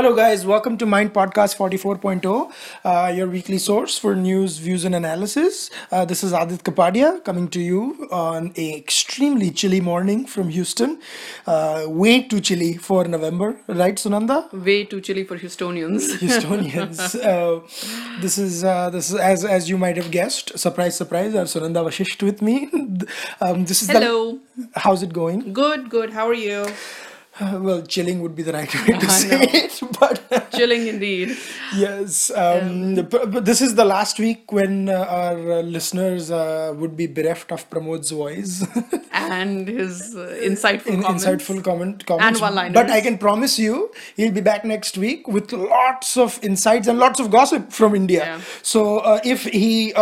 Hello, guys. Welcome to Mind Podcast 44.0, uh, your weekly source for news, views, and analysis. Uh, this is Aadit Kapadia coming to you on a extremely chilly morning from Houston. Uh, way too chilly for November, right, Sunanda? Way too chilly for Houstonians. Houstonians. uh, this is uh, this is as as you might have guessed. Surprise, surprise. Our Sunanda Vashisht with me. um, this is Hello. The, how's it going? Good, good. How are you? Uh, well, chilling would be the right way to say it, but. Chilling indeed. Yes, um, but, but this is the last week when uh, our uh, listeners uh, would be bereft of Pramod's voice. And his uh, insightful In, comments. insightful comment comments. But I can promise you, he'll be back next week with lots of insights and lots of gossip from India. Yeah. So uh, if he.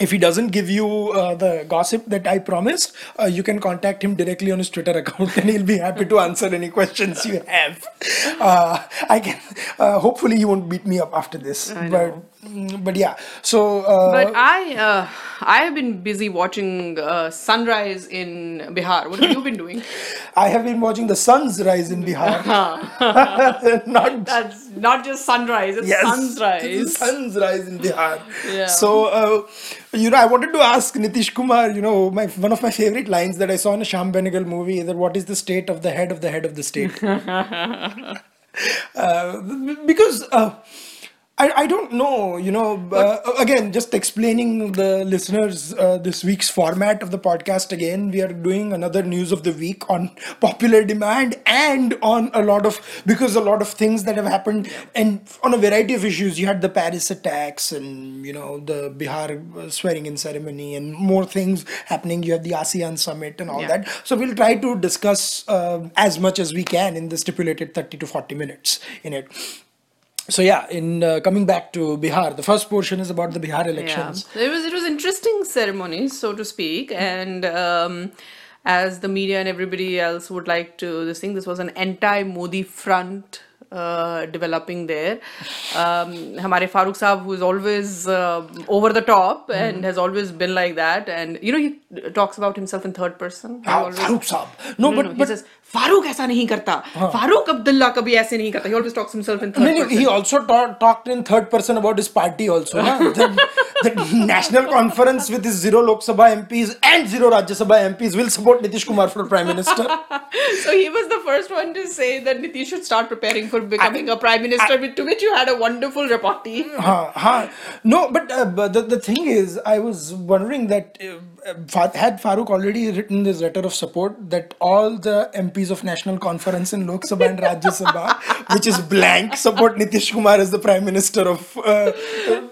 If he doesn't give you uh, the gossip that I promised, uh, you can contact him directly on his Twitter account, and he'll be happy to answer any questions you have. Uh, I can. Uh, hopefully, he won't beat me up after this. I but know. Mm, but yeah. So uh, But I, uh, I have been busy watching uh, sunrise in Bihar. What have you been doing? I have been watching the sun's rise in Bihar. Not That's not just sunrise; it's yes, sunrise. Sun's rise in Bihar. Yeah. So, uh, you know, I wanted to ask Nitish Kumar, you know, my one of my favorite lines that I saw in a Shyam Benegal movie is that what is the state of the head of the head of the state? uh, because uh, I, I don't know, you know, uh, again, just explaining the listeners uh, this week's format of the podcast again. We are doing another news of the week on popular demand and on a lot of, because a lot of things that have happened and on a variety of issues. You had the Paris attacks and, you know, the Bihar uh, swearing in ceremony and more things happening. You have the ASEAN summit and all Yeah. that. So we'll try to discuss uh, as much as we can in the stipulated 30 to 40 minutes in it so yeah in uh, coming back to bihar the first portion is about the bihar elections yeah. it was it was interesting ceremony so to speak and um, as the media and everybody else would like to this thing this was an anti modi front uh, developing there. Um, Hamare Farooq Saab, who is always uh, over the top mm. and has always been like that, and you know he talks about himself in third person. Ah, always, Farooq Saab. No, no but, no, he says Farooq ऐसा नहीं करता हाँ. फारूक अब्दुल्ला कभी ऐसे नहीं करता he always talks himself in third no, no, person he also ta- talked in third person about his party also. na? the, national conference with his zero Lok Sabha MPs and zero Rajya Sabha MPs will support Nitish Kumar for prime minister. so he was the first one to say that Nitish should start preparing for becoming I, a prime minister with, to which you had a wonderful repartee Huh, huh. No, but, uh, but the, the thing is, I was wondering that uh, had Farooq already written this letter of support that all the MPs of National Conference in Lok Sabha and Rajya Sabha, which is blank, support Nitish Kumar as the Prime Minister of. Uh,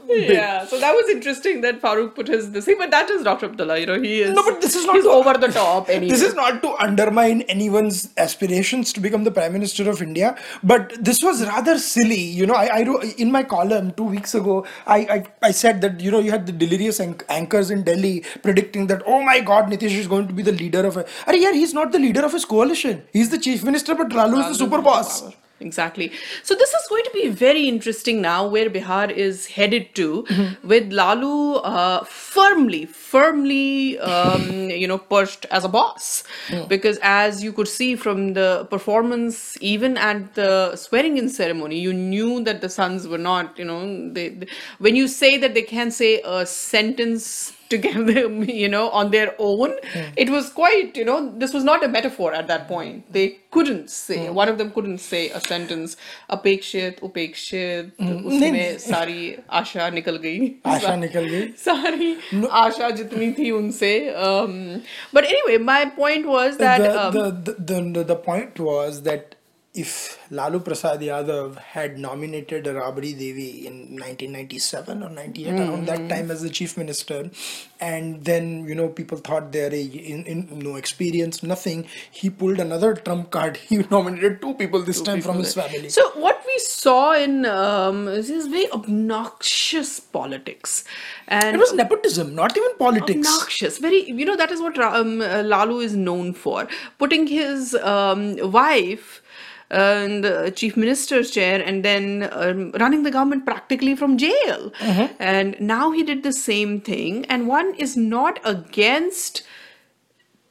yeah so that was interesting that Farooq put his this thing but that is Dr. Abdullah you know he is No, but this is not to- over the top anyway This is not to undermine anyone's aspirations to become the Prime Minister of India, but this was rather silly. You know, I, I wrote in my column two weeks ago, I, I, I said that, you know, you had the delirious anch- anchors in Delhi predicting that, oh my God, Nitish is going to be the leader of a. Are yeah, he's not the leader of his coalition. He's the chief minister, but Lalu is the super boss. Exactly. So this is going to be very interesting now, where Bihar is headed to, with Lalu uh, firmly, firmly, um, you know, perched as a boss, because as you could see from the performance, even at the swearing-in ceremony, you knew that the sons were not, you know, they, they when you say that they can say a sentence to them, you know, on their own. It was quite, you know, this was not a metaphor at that point. They couldn't say, mm. one of them couldn't say a sentence, apekshit, upekshit, mm. sari asha nikal gayi. Asha nikal gayi. Sari no. asha jitni thi unse. Um, but anyway, my point was that... The, um, the, the, the, the, point was that if Lalu Prasad Yadav had nominated Rabri Devi in 1997 or 98, around that time as the chief minister, and then you know people thought they're a, in, in no experience, nothing. He pulled another trump card. He nominated two people this time from his family. So what we saw in um, is this very obnoxious politics, and it was nepotism, not even politics. obnoxious very you know that is what um, lalu is known for putting his um, wife and the chief minister's chair and then um, running the government practically from jail. And now he did the same thing and one is not against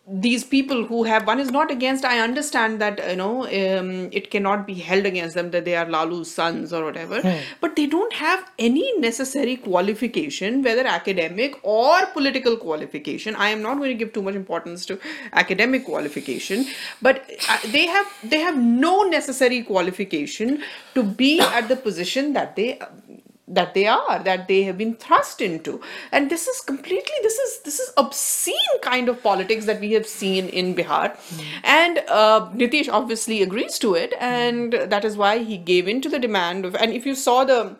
these people who have one is not against i understand that you know um, it cannot be held against them that they are lalu's sons or whatever but they don't have any necessary qualification whether academic or political qualification. I am not going to give too much importance to academic qualification but uh, they have they have no necessary qualification to be at the position that they that they are that they have been thrust into. And this is completely this is this is obscene kind of politics that we have seen in bihar. And uh, nitish obviously agrees to it and that is why he gave in to the demand of and if you saw the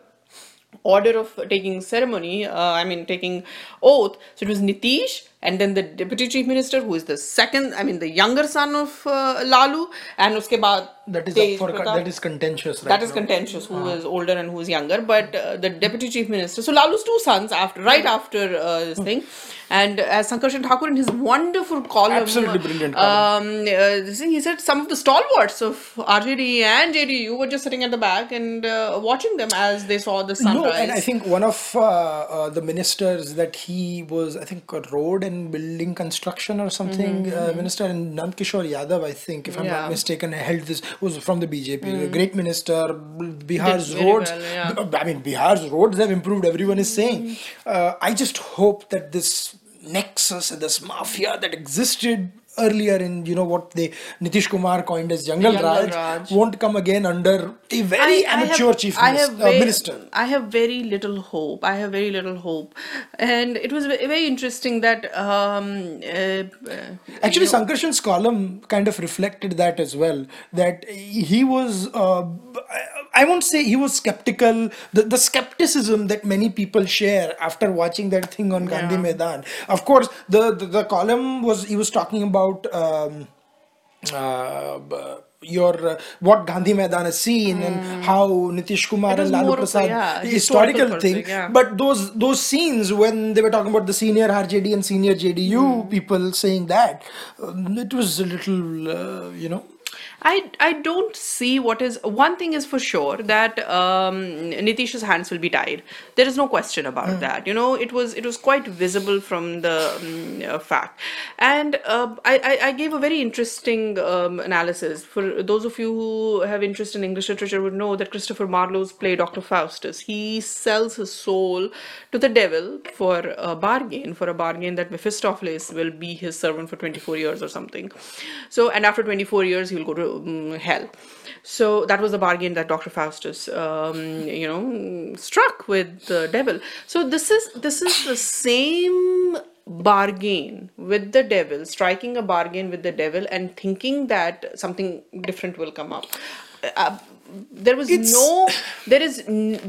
order of taking ceremony uh, i mean taking oath so it was nitish and then the deputy chief minister who is the second i mean the younger son of uh, lalu and uske baad That is Tej up for Pratap. that is contentious right That is now. contentious. Who is older and who is younger? But uh, the deputy chief minister. So Lalu's two sons after, right after uh, this thing, and as Sankarshan Thakur in his wonderful column, Absolutely brilliant Um, uh, he said some of the stalwarts of RJD and JDU were just sitting at the back and uh, watching them as they saw the sunrise. No, and I think one of uh, uh, the ministers that he was, I think, a road and building construction or something uh, minister, and Nand Kishore Yadav, I think, if I'm Mm-hmm, Yeah. Not mistaken, held this was from the BJP, a great minister. Bihar's roads, well, yeah. I mean, Bihar's roads have improved. Everyone is saying. Uh, I just hope that this nexus, and this mafia that existed earlier in you know what they Nitish Kumar coined as Jungle, Jungle Raj, Raj. won't come again under a very amateur have, chief I minister. have uh, minister. I have very little hope. I have very little hope, and it was very interesting that um, uh, uh, Actually, Sankarshan's column kind of reflected that as well. That he was, uh, I- I won't say he was skeptical. The, the skepticism that many people share after watching that thing on Gandhi Yeah. Maidan. Of course, the, the, the column was, he was talking about. Um, uh, your uh, what Gandhi Maidan has seen and how Nitish Kumar Hmm. And Lalu a, Prasad yeah, historical, historical thing. person, yeah. But those those scenes when they were talking about the senior RJD and senior JDU Hmm. people saying that, um, it was a little uh, you know. I I don't see what is one thing is for sure that um, Nitish's hands will be tied. There is no question about that. You know, it was it was quite visible from the um, uh, fact, and uh, I, I I gave a very interesting um, analysis for those of you who have interest in English literature would know that Christopher Marlowe's play Doctor Faustus. He sells his soul to the devil for a bargain for a bargain that Mephistopheles will be his servant for 24 years or something. So and after 24 years he will go to um, hell. So that was the bargain that Dr. Faustus, um, you know, struck with the devil. So this is this is the same bargain with the devil, striking a bargain with the devil, and thinking that something different will come up. Uh, there was It's- no, there is,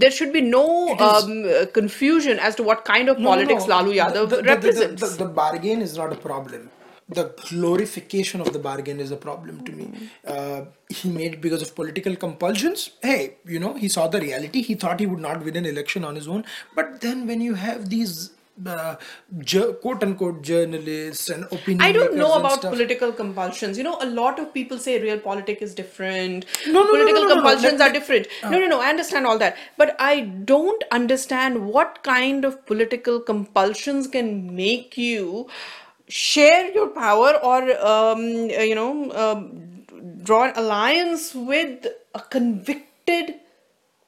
there should be no um, uh, confusion as to what kind of No, politics no. Lalu Yadav the- the- represents. The, the, bargain is not a problem. The glorification of the bargain is a problem to me. Uh, he made it because of political compulsions. Hey, you know, he saw the reality. He thought he would not win an election on his own. But then when you have these uh, ju- quote unquote journalists and opinion I don't know about stuff- political compulsions. You know, a lot of people say real politics is different. No, no, no, political no, no, no, compulsions are different. no, no, no. I understand all that, but I don't understand what kind of political compulsions can make you share your power or um, uh, you know um, draw an alliance with a convicted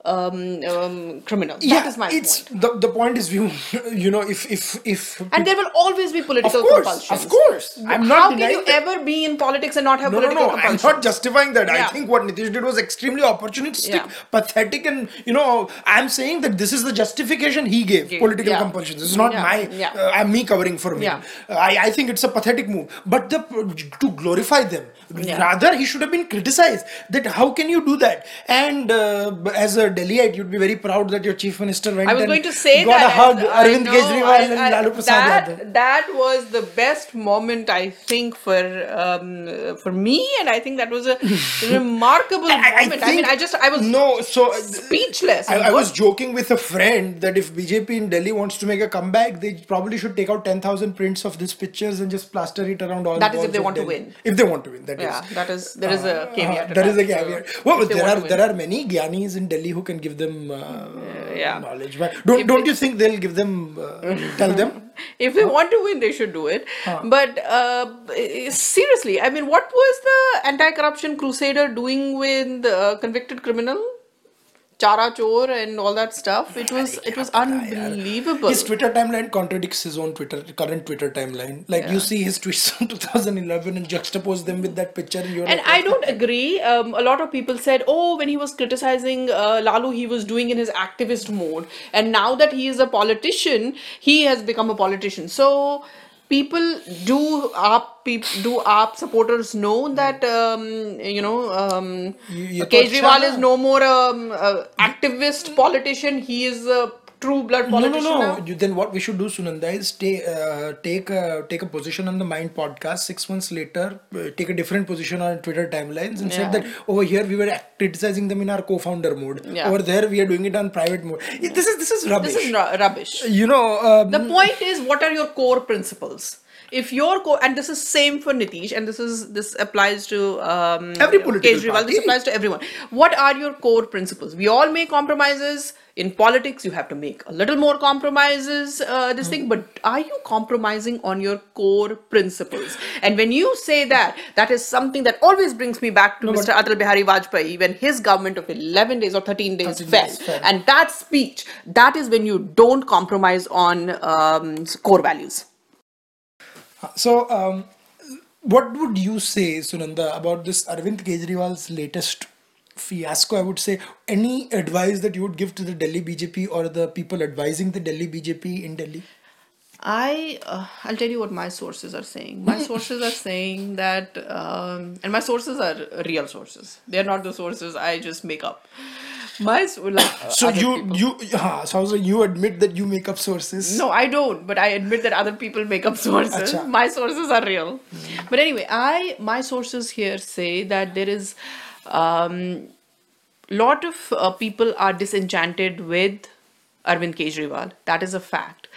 um, um, criminal. That is yeah, my it's point. the the point is you you know if if if And there will always be political Of course, compulsions. of course. I'm not How can you that. ever be in politics and not have No, no, political no. I'm not justifying that. I think what Nitish did was extremely opportunistic, Yeah. pathetic, and you know, I'm saying that this is the justification he gave. Gave, Political yeah. compulsions. This is not Yeah, my. yeah. Uh, I'm me covering for me. Yeah. Uh, I, I think it's a pathetic move. But the to glorify them, Yeah. rather he should have been criticized. That how can you do that? And uh, as a Delhiite, you'd be very proud that your chief minister went I was and going to say got that a hug. I Arvind know, Kejriwal I- and I- Lalu Prasad that, that was the best moment I think for um, for me, and I think that was a remarkable I, moment. I, mean, I just I was no. So uh, speechless. I, I was joking with a friend that if BJP in Delhi wants to make a comeback, they probably should take out 10,000 prints of these pictures and just plaster it around all That is if they want to win. If they want to win, that is. yeah, that is there is a Uh, caveat. to there is a that, so. Well, there are there are many Gyanis in Delhi who can give them uh, yeah. knowledge. But don't If don't they- you think they'll give them uh, tell them? if they want to win, they should do it. But uh, seriously, I mean, what was the anti-corruption crusader doing with the convicted criminal? Chara Chor and all that stuff. It was it was unbelievable. His Twitter timeline contradicts his own Twitter current Twitter timeline. Like you see his tweets from 2011 and juxtapose them with that picture, and And I don't agree. Um, a lot of people said, oh, when he was criticizing uh, Lalu, he was doing in his activist mode. And now that he is a politician, he has become a politician. So people do AAP, peop, do AAP supporters know that, um, you know, um, You- you thought Kejriwal is no more um, a activist politician. He is a true blood No, no, no. You, then what we should do, Sunanda, is take uh, take a take a position on the Mind podcast. Six months later, uh, take a different position on Twitter timelines and said Yeah. that over here we were criticizing them in our co-founder mode. Yeah. Over there we are doing it on private mode. This is this is rubbish. This is ru- rubbish. you know. Um, The point is, what are your core principles? If your core, and this is same for Nitish, and this is this applies to um, Every political Kejriwal. This applies to everyone. What are your core principles? We all make compromises. In politics, you have to make a little more compromises. Uh, this thing, but are you compromising on your core principles? And when you say that, that is something that always brings me back to No, Mr. Atal Bihari Vajpayee when his government of 11 days or 13 days 13 fell. days fell. And that speech, that is when you don't compromise on um, core values. So, um, what would you say, Sunanda, about this Arvind Kejriwal's latest fiasco? I would say, any advice that you would give to the Delhi BJP or the people advising the Delhi BJP in Delhi? I uh, I'll tell you what my sources are saying. My sources are saying that, um, and my sources are real sources. They're not the sources I just make up. My like uh, So you people. you yeah, sounds like you admit that you make up sources. No, I don't, but I admit that other people make up sources. Acha. My sources are real. But anyway, I my sources here say that there is um lot of uh, people are disenchanted with Arvind Kejriwal. That is a fact.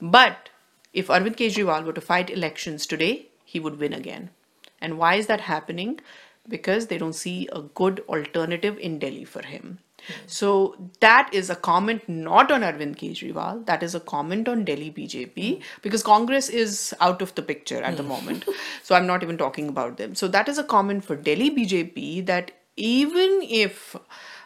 But if Arvind Kejriwal were to fight elections today, he would win again. And why is that happening? Because they don't see a good alternative in Delhi for him. So that is a comment not on Arvind Kejriwal, that is a comment on Delhi BJP because Congress is out of the picture at the moment. So I'm not even talking about them. So that is a comment for Delhi BJP that even if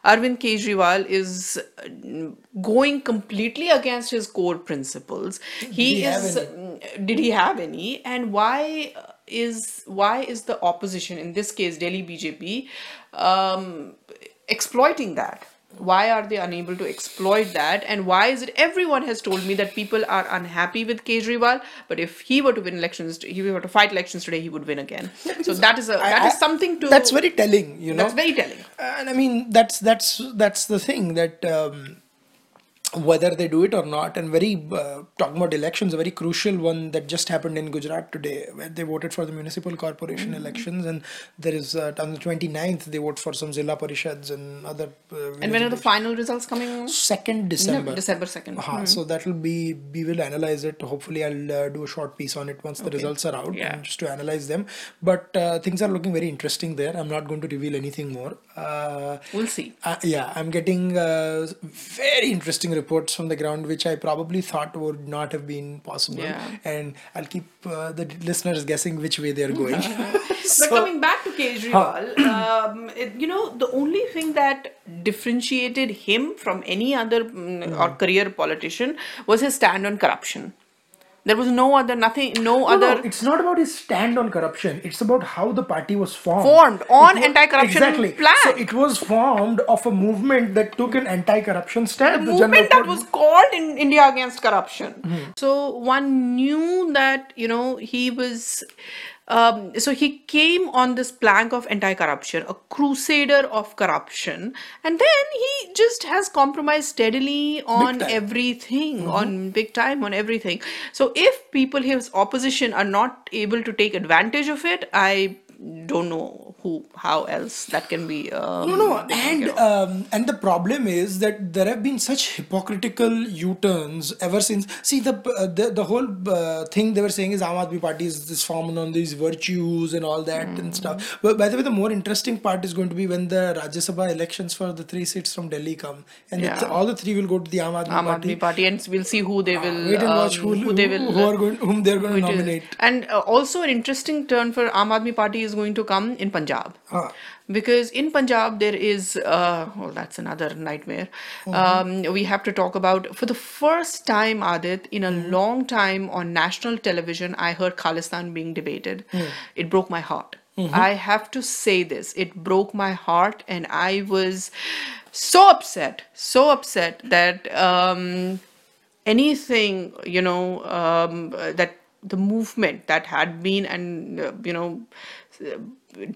Arvind Kejriwal is uh, going completely against his core principles, he, he have is mm, did he have any and why uh, is why is the opposition in this case Delhi BJP um, exploiting that? Why are they unable to exploit that? And why is it everyone has told me that people are unhappy with Kejriwal but if he were to win elections he were to fight elections today he would win again. So that is a I- that is something to That's very telling, you know. that's very telling. And I mean that's that's that's the thing that um, whether they do it or not, and very uh, talking about elections, a very crucial one that just happened in Gujarat today, where they voted for the municipal corporation Mm-hmm. elections, and there is uh, on the 29th they vote for some zilla parishads and other. Uh, and when are the final results coming second December? December 2nd Uh-huh. So that will be we will analyze it. Hopefully, I'll uh, do a short piece on it once the results are out, Yeah. just to analyze them. But uh, things are looking very interesting there. I'm not going to reveal anything more. Uh, we'll see uh, yeah, I'm getting uh, very interesting reports from the ground, which I probably thought would not have been possible. Yeah. And I'll keep uh, the listeners guessing which way they're going. But coming back to Kejriwal, um, it- you know, the only thing that differentiated him from any other mm, or career politician was his stand on corruption. There was no other, nothing, no, No, other. no, it's not about his stand on corruption. It's about how the party was formed. Formed on anti-corruption exactly. plan. So it was formed of a movement that took an anti-corruption stand. the General movement that was called in India against corruption. Hmm. So one knew that you know he was. Um, so he came on this plank of anti-corruption, a crusader of corruption, and then he just has compromised steadily on time. Mm-hmm. everything, on big time, on everything. So if people, his opposition, are not able to take advantage of it, I don't know who how else that can be um, No, no, and um, and the problem is that there have been such hypocritical U-turns ever since. See the uh, the, the whole uh, thing they were saying is Aam Aadmi Party is this founded on these virtues and all that and stuff. But by the way, the more interesting part is going to be when the Rajya Sabha elections for the three seats from Delhi come, and Yeah. all the three will go to the Aam Aadmi Aam Party. Aadmi Party, and we'll see who they will Wait and watch um, who, who they will who are going whom they're going to it is. nominate. And uh, also an interesting turn for Aam Aadmi Party is going to come in Punjab. Ah. Because in Punjab there is, uh, oh, that's another nightmare. Um, we have to talk about for the first time, Aadit, in a long time on national television, I heard Khalistan being debated. It broke my heart. I have to say this. It broke my heart, and I was so upset, so upset that um, anything you know um, that the movement that had been and uh, you know uh,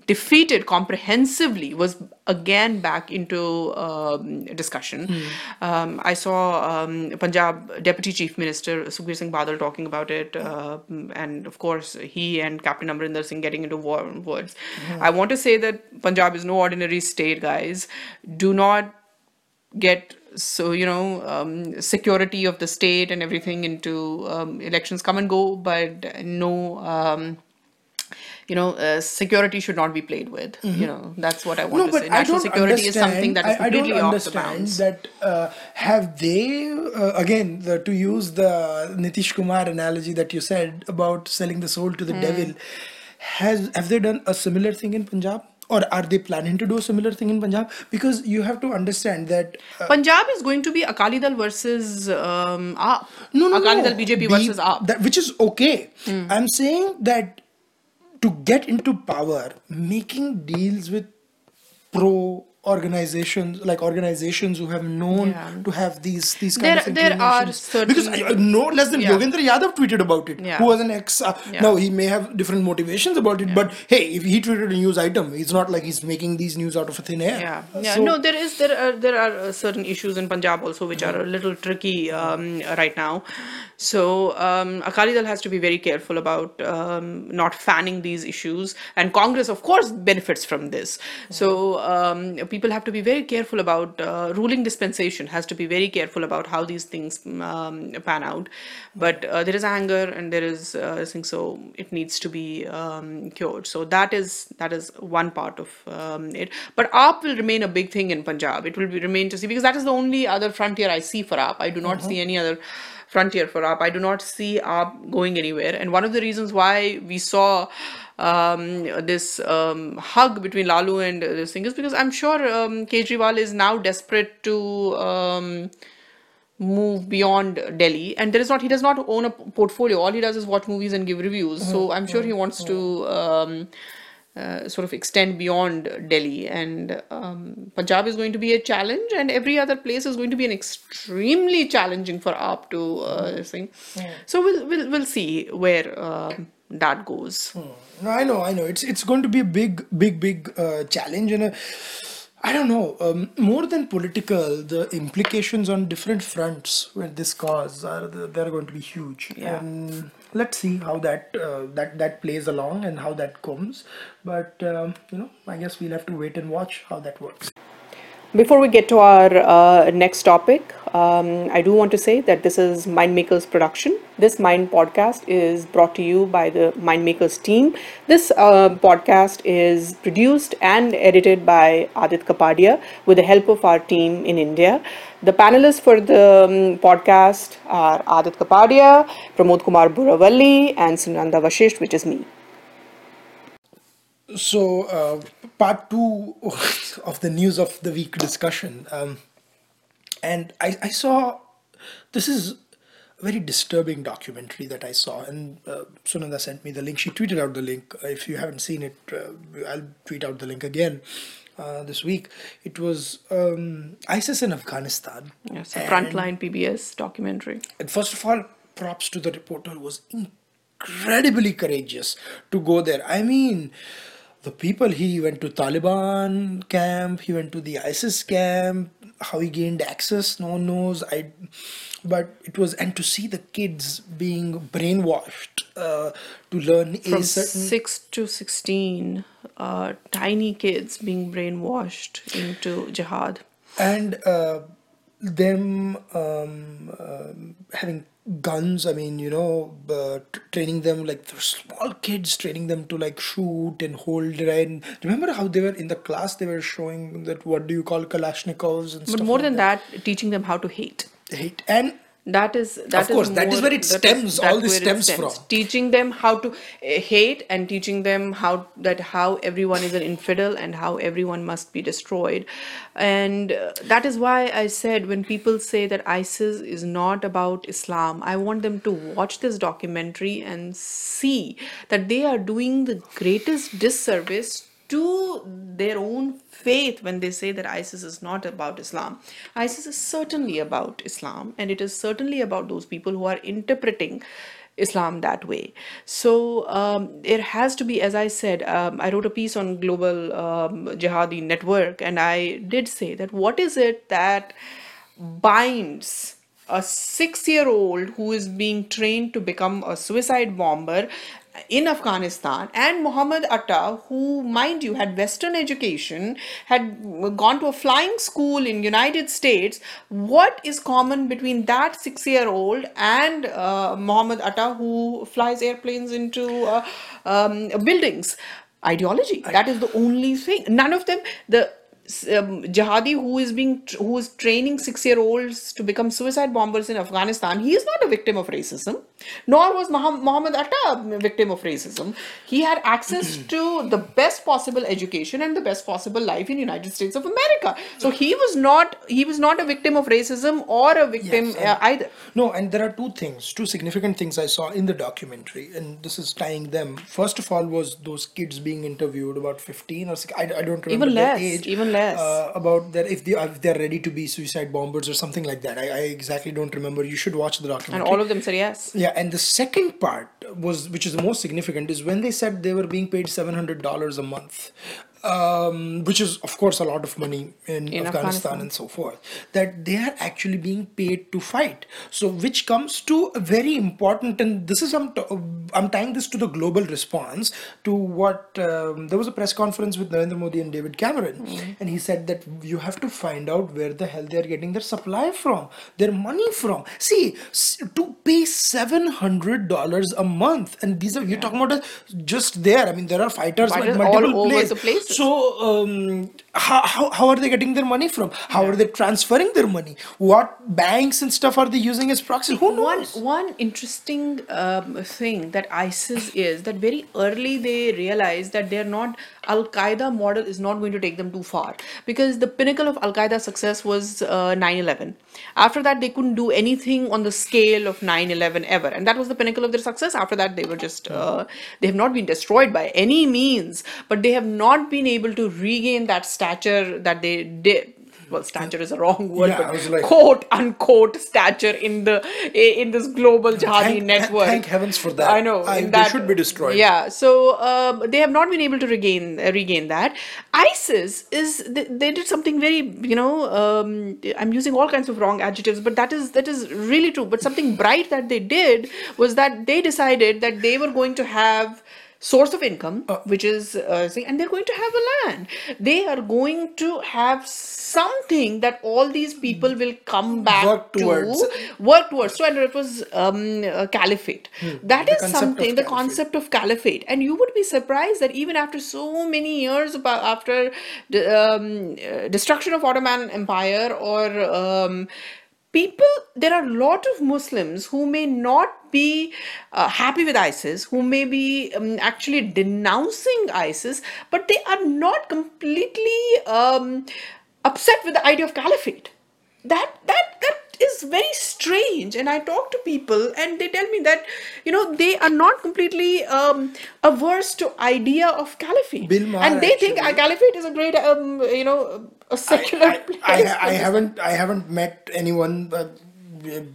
defeated comprehensively was again back into um, discussion. Um, I saw um, Punjab Deputy Chief Minister Sukhbir Singh Badal talking about it, uh, and of course he and Captain Amrinder Singh getting into war words. I want to say that Punjab is no ordinary state, guys. Do not get so you know um, security of the state and everything into um, elections come and go but no um, you know uh, security should not be played with you know that's what i want No, to but say. National security is something that is I, I don't completely off the understand bounds. that uh, have they uh, again the, to use the Nitish Kumar analogy that you said about selling the soul to the Hmm. devil has have they done a similar thing in Punjab? Or are they planning to do a similar thing in Punjab? Because you have to understand that uh, punjab is going to be akali dal versus um, aap no no akali no, dal bjp be- versus aap that, which is okay. I'm saying that to get into power making deals with pro organizations like organizations who have known Yeah. to have these these kind There- of there are inclinations. because certain- I, no less than Yeah. Yogendra Yadav tweeted about it Yeah. who was an ex uh, Yeah. now he may have different motivations about it but hey if he tweeted a news item it's not like he's making these news out of a thin air yeah yeah So- no there is there are there are uh, certain issues in punjab also which are a little tricky um, right now so um, akali dal has to be very careful about um, not fanning these issues and congress of course benefits from this so um, people have to be very careful about uh, ruling dispensation has to be very careful about how these things um, pan out. But uh, there is anger and there is uh, I think so it needs to be um, cured. So that is that is one part of um, it. But AAP will remain a big thing in Punjab. It will be remain to see because that is the only other frontier I see for AAP I do not see any other frontier for AAP I do not see AAP going anywhere. And one of the reasons why we saw um, this um, hug between Lalu and uh, this thing is because I'm sure um, Kejriwal is now desperate to um, move beyond Delhi, and there is not he does not own a portfolio. All he does is watch movies and give reviews. So I'm sure he wants to. Um, uh, sort of extend beyond Delhi and um, Punjab is going to be a challenge and every other place is going to be an extremely challenging for AAP to uh, this thing. So we'll, we'll we'll see where um that goes. No, I know, I know. It's it's going to be a big, big, big uh, challenge, and a, I don't know. Um, more than political, the implications on different fronts with this cause are they're going to be huge. Yeah. And let's see how that uh, that that plays along and how that comes. But um, you know, I guess we'll have to wait and watch how that works. Before we get to our uh, next topic, um, I do want to say that this is Mindmakers production. This Mind podcast is brought to you by the Mindmakers team. This uh, podcast is produced and edited by Aadit Kapadia with the help of our team in India. The panelists for the um, podcast are Aadit Kapadia, Pramod Kumar Buravalli, and Sunanda Vashisht, which is me. So, uh, part two of the news of the week discussion. Um, and I, I saw this is a very disturbing documentary that I saw, and uh, Sunanda sent me the link. She tweeted out the link. If you haven't seen it, uh, I'll tweet out the link again uh, this week. It was um, ISIS in Afghanistan. Yes, a frontline PBS documentary. and first of all, props to the reporter who was incredibly courageous to go there. I mean, the people he went to Taliban camp, he went to the ISIS camp, how he gained access, no one knows. I but it was and to see the kids being brainwashed uh, to learn From certain 6 to 16, uh, tiny kids being brainwashed into jihad. and uh, them um, um, having guns i mean you know uh, training them like small kids training them to like shoot and hold right and remember how they were in the class they were showing that what do you call kalashnikovs and stuff? But more like than that, teaching them how to hate. hate and That is that Of course, that is more- where it that stems, all this it stems from. Teaching them how to uh, hate and teaching them how that how everyone is an infidel and how everyone must be destroyed, and uh, that is why I said when people say that ISIS is not about Islam, I want them to watch this documentary and see that they are doing the greatest disservice to their own faith when they say that ISIS is not about Islam. ISIS is certainly about Islam, and it is certainly about those people who are interpreting Islam that way. So um, there has to be, as I said, um, I wrote a piece on Global um, Jihadi Network, and I did say that what is it that binds a six year old who is being trained to become a suicide bomber in Afghanistan and Muhammad Atta who mind you had western education had gone to a flying school in United States. What is common between that 6 year old and uh, Muhammad Atta who flies airplanes into uh, um, buildings? Ideology. That is the only thing. None of them the um, jihadi who is being who is training six year olds to become suicide bombers in Afghanistan, he is not a victim of racism, nor was Muhammad, Atta a victim of racism. He had access to the best possible education and the best possible life in United States of America. So he was not he was not a victim of racism or a victim Yes, uh, either. No, and there are two things, two significant things I saw in the documentary, and this is tying them. First of all, was those kids being interviewed about fifteen or six, I, I don't remember Even less, age. even less. Uh, about that if they if they're ready to be suicide bombers or something like that. I, I exactly don't remember. You should watch the documentary. And all of them said yes. Yeah, and the second part was, which is the most significant, is when they said they were being paid seven hundred dollars a month, um, which is of course a lot of money in, In Afghanistan, Afghanistan. and so forth. That they are actually being paid to fight. So, which comes to a very important, and this is I'm t- I'm tying this to the global response to what um, there was a press conference with Narendra Modi and David Cameron, and he said that you have to find out where the hell they are getting their supply from, their money from. See, to pay seven hundred dollars a month, and these are you're talking about just there. I mean, there are fighters Fighters at all multiple over places. the places. So, um, how, how, how are they getting their money from? How are they transferring their money? What banks and stuff are they using as proxy? Who one knows? one interesting um, thing that ISIS is that very early they realized that they're not Al Qaeda model is not going to take them too far because the pinnacle of Al Qaeda success was uh, 9/11. After that, they couldn't do anything on the scale of 9/11 ever, and that was the pinnacle of their success. After that, they were just uh, they have not been destroyed by any means, but they have not been able to regain that stature that they did well stature is a wrong word Yeah, but like- quote unquote stature in the in this global jihadi Thank- network thank heavens for that. i know I- in they that- should be destroyed. yeah so um, they have not been able to regain uh, regain that isis is they, they did something very you know um, i'm using all kinds of wrong adjectives but that is that is really true but something bright that they did was that they decided that they were going to have source of income Uh, which is uh, and they're going to have a land. They are going to have something that all these people will come back Work to towards. work towards. So and it was um, a caliphate. That The is something the concept of caliphate. And you would be surprised that even after so many years about after the um, uh, destruction of ottoman empire or um, people there are a lot of muslims who may not be uh, happy with isis who may be um, actually denouncing isis but they are not completely um, upset with the idea of caliphate. That that that is very strange. And i talk to people and they tell me that you know they are not completely um, averse to idea of caliphate. And they think a caliphate is a great um, you know a secular I, place I, I haven't I haven't met anyone uh,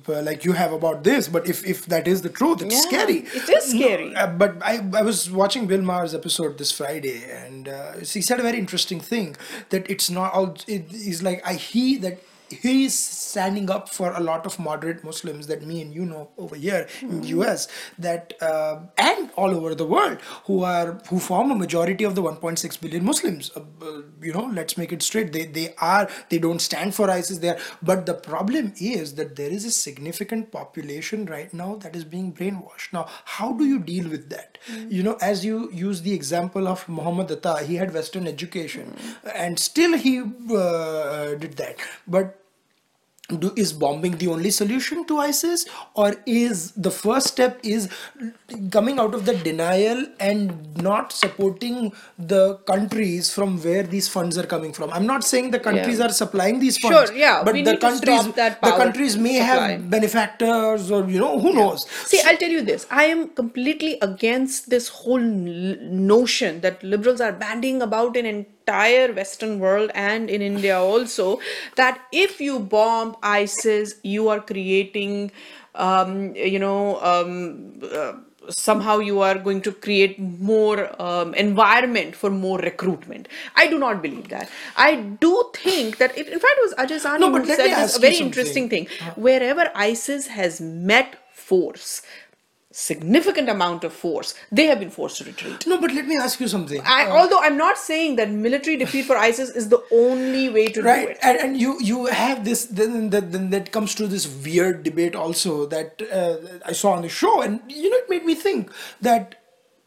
uh, like you have about this, but if, if that is the truth, it's Yeah, scary. it is No, scary. uh, but I, I was watching Bill Maher's episode this Friday, and uh, he said a very interesting thing that it's not all. It is like I he that he's standing up for a lot of moderate Muslims that me and you know over here in the US that uh, and all over the world who are who form a majority of the 1.6 billion Muslims. Uh, uh, you know, let's make it straight. They they are they don't stand for ISIS there, but the problem is that there is a significant population right now that is being brainwashed. Now, how do you deal with that? You know, as you use the example of Muhammad Atta, he had Western education, and still he uh, did that, but do, is bombing the only solution to isis or is the first step is coming out of the denial and not supporting the countries from where these funds are coming from i'm not saying the countries Yeah. are supplying these funds Sure, yeah, but we the countries that the countries may supply. have benefactors or you know who knows See, I'll tell you this. I am completely against this whole notion that liberals are bandying about in entire Western world and in India also that if you bomb ISIS, you are creating, um, you know, um, uh, somehow you are going to create more um, environment for more recruitment. I do not believe that. I do think that, it, in fact, it was Ajai Sahni No, who said this a very interesting thing. Wherever ISIS has met force, significant amount of force, they have been forced to retreat. no but let me ask you something I, although I'm not saying that military defeat for ISIS is the only way to do right it. and, and you you have this then that then that comes to this weird debate also that uh, i saw on the show and you know it made me think that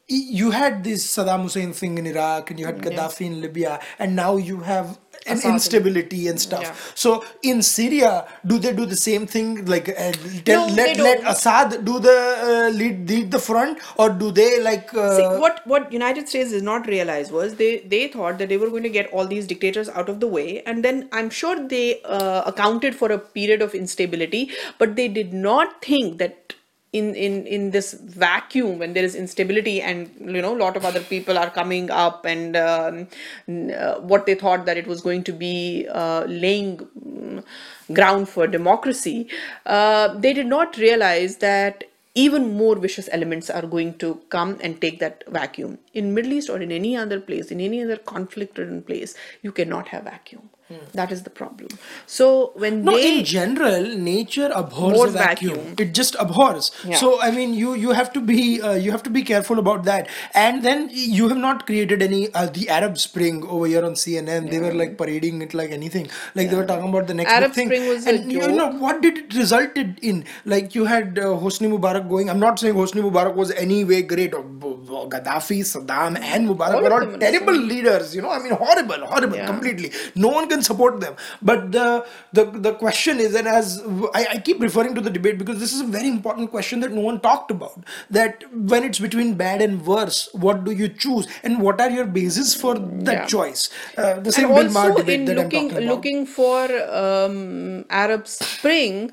you had this saddam hussein thing in iraq and you had gaddafi in libya and now you have an Assad instability and stuff. Yeah. so in syria do they do the same thing? Like uh, tell, No, let, let assad do the uh, lead lead the front? Or do they like uh, See, what what United States did not realize was they they thought that they were going to get all these dictators out of the way, and then I'm sure they uh, accounted for a period of instability, but they did not think that in in in this vacuum when there is instability and you know a lot of other people are coming up and um, uh, what they thought that it was going to be uh, laying mm, ground for democracy uh, they did not realize that even more vicious elements are going to come and take that vacuum. In middle east or in any other place in any other conflict ridden place you cannot have vacuum that is the problem so when. No, they in general, nature abhors vacuum. vacuum. It just abhors. Yeah. So I mean, you you have to be uh, you have to be careful about that. And then you have not created any uh, the Arab Spring over here on CNN. They were like parading it like anything. Like they were talking about the next Arab thing. Spring was and you know what did it resulted in? Like you had uh, Hosni Mubarak going. I'm not saying Hosni Mubarak was any way great. Or, or Gaddafi, Saddam, and Mubarak All were all terrible leaders. You know, I mean, horrible, horrible, Yeah. completely. No one can support them. But the the the question is, and as I, I keep referring to the debate because this is a very important question that no one talked about. That when it's between bad and worse, what do you choose, and what are your bases for that Yeah. choice? Uh, the same and Bill Maher debate in that looking I'm talking about. looking for um, Arab Spring,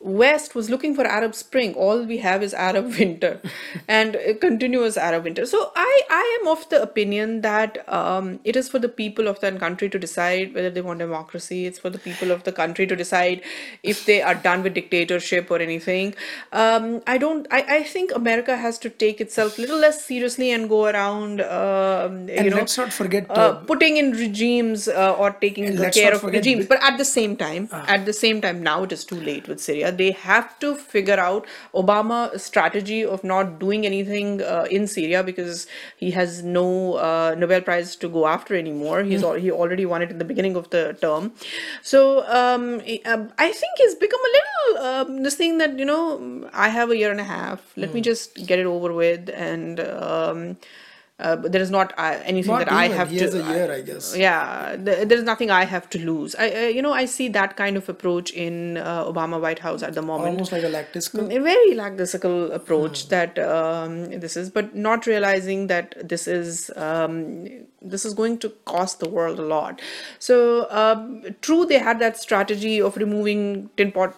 West was looking for Arab Spring. All we have is Arab Winter, and continuous Arab Winter. So I I am of the opinion that um, it is for the people of that country to decide whether they want democracy. It's for the people of the country to decide if they are done with dictatorship or anything. Um, I don't. I, I think America has to take itself a little less seriously and go around. Um, you And know, let's not forget, uh, uh, putting in regimes uh, or taking And the let's care of regimes but at the same time at the same time now it is too late with syria they have to figure out obama's strategy of not doing anything uh, in syria because he has no uh, nobel prize to go after anymore. He's al- he already won it in the beginning of the term. So um, I- um, think he's become a little um, this thing that you know i have a year and a half. Let me just get it over with and um, uh, there is not uh, anything Not that I even. have He to. has a year, I guess. Yeah, th- there is nothing I have to lose. I, uh, you know, I see that kind of approach in uh, Obama White House at the moment. almost like a lactiscal. A very lackadaisical approach Hmm. that um, this is, but not realizing that this is um, this is going to cost the world a lot. So um, true, they had that strategy of removing tin pot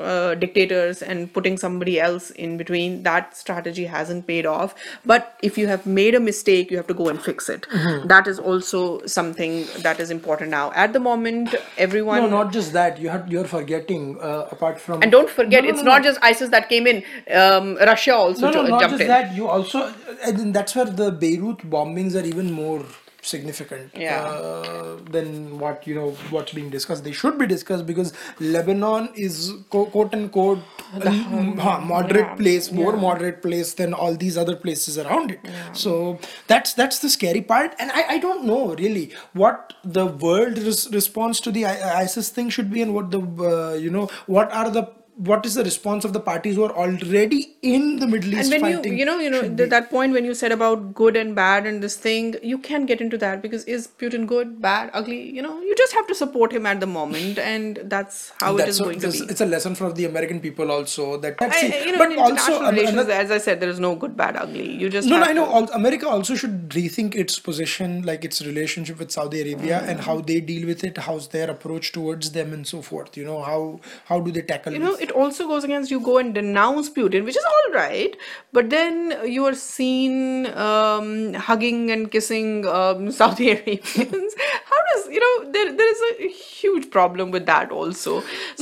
uh, dictators and putting somebody else in between. That strategy hasn't paid off. But if you have made a mistake, you have to go and fix it. Mm-hmm. That is also something that is important now. At the moment, everyone No, not just that. You have you're forgetting. Uh, apart from and don't forget, No, no, it's no, not no. just ISIS that came in. Um, Russia also No, no, not jumped just in. that. You also, and that's where the Beirut bombings are even more significant Yeah. uh, than what you know what's being discussed. They should be discussed because Lebanon is quote unquote a m- huh, moderate yeah, place, more moderate place than all these other places around it. So that's that's the scary part, and I, I don't know really what the world res- response to the ISIS thing should be, and what the uh, you know what are the what is the response of the parties who are already in the Middle East and when fighting? you you know you know th- that point when you said about good and bad and this thing you can get into that because is putin good bad ugly you know you just have to support him at the moment and that's how it That's is so- going to be it's a lesson for the American people also that I, see, I- you know, but in also relations, another- as I said, there is no good, bad, ugly. You just no, no, I know. America also should rethink its position, like its relationship with Saudi Arabia, and how they deal with it. How's their approach towards them, and so forth. You know how how do they tackle? You know? It also goes against you go and denounce Putin, which is all right, but then you are seen um, hugging and kissing um, Saudi Arabians. How does you know there there is a huge problem with that also.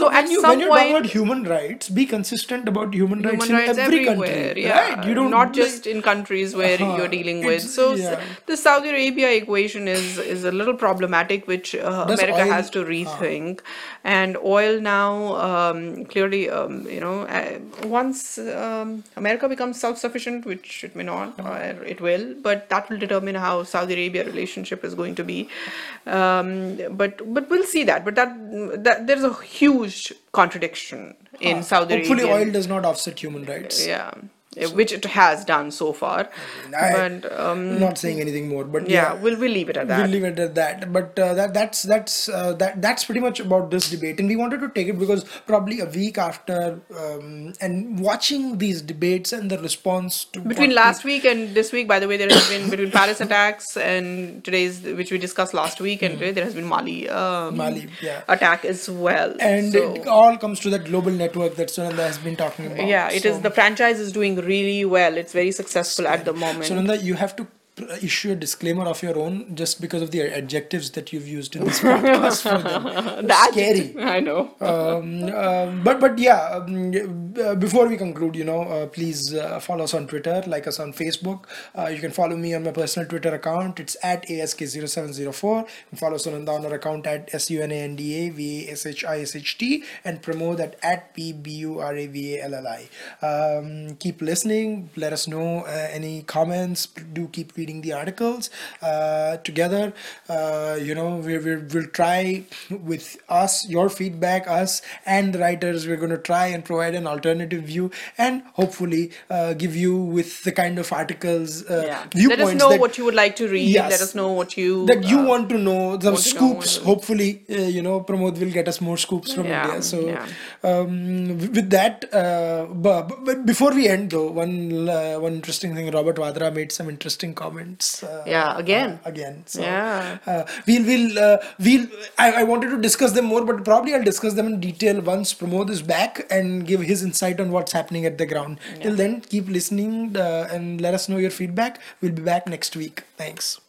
So when, at you, some when you're talking about human rights, be consistent about human rights human in rights every everywhere, country, yeah. right? You don't not like- just in countries where Uh-huh, you're dealing with. So yeah. the Saudi Arabia equation is is a little problematic, which uh, America oil- has to rethink. And oil now, um, clearly, um, you know, uh, once um, America becomes self-sufficient, which it may not, or it will, but that will determine how Saudi Arabia relationship is going to be. Um, but but we'll see that. But that that there's a huge contradiction in Saudi Hopefully, Arabia oil does not offset human rights. yeah which it has done so far I- but um not saying anything more, but yeah we'll we'll leave it at that We'll leave it at that. But uh, that that's that's uh, that that's pretty much about this debate, and we wanted to take it because probably a week after um, and watching these debates and the response to between last week and this week by the way there has been between paris attacks and today's which we discussed last week and today there has been mali um, Mali, yeah. attack as well and so, it all comes to that global network that Sunanda has been talking about. yeah it is So- the franchise is doing really well. It's very successful at the moment. Sunanda, you have to issue a disclaimer of your own just because of the adjectives that you've used in this podcast for them. That- Scary. i know. Um, um, but but yeah um, uh, before we conclude you know uh, please uh, follow us on twitter like us on facebook. Uh, you can follow me on my personal twitter account. It's at ask0704 you can follow sunanda on our account at s-u-n-a-n-d-a-v-a-s-h-i-s-h-t and promote that at p-b-u-r-a-v-a-l-l-i um, keep listening. Let us know uh, any comments. Do keep reading the articles uh, together. Uh, you know we, we, we'll try with us your feedback us and the writers. We're going to try and provide an alternative view and hopefully uh, give you with the kind of articles uh, yeah. let us know that, what you would like to read. Let us know what you that you uh, want to know. the to know scoops. hopefully uh, you know pramod will get us more scoops from Yeah, india. So yeah. um, with that uh, but, but before we end though one uh, one interesting thing. Robert vadra made some interesting comments uh, Yeah, again. uh, again. so Yeah. uh, we'll we'll uh, we'll I, I wanted to discuss them more but probably i'll discuss them in detail once pramod is back and give his insight on what's happening at the ground. Till then keep listening uh, and let us know your feedback. We'll be back next week. Thanks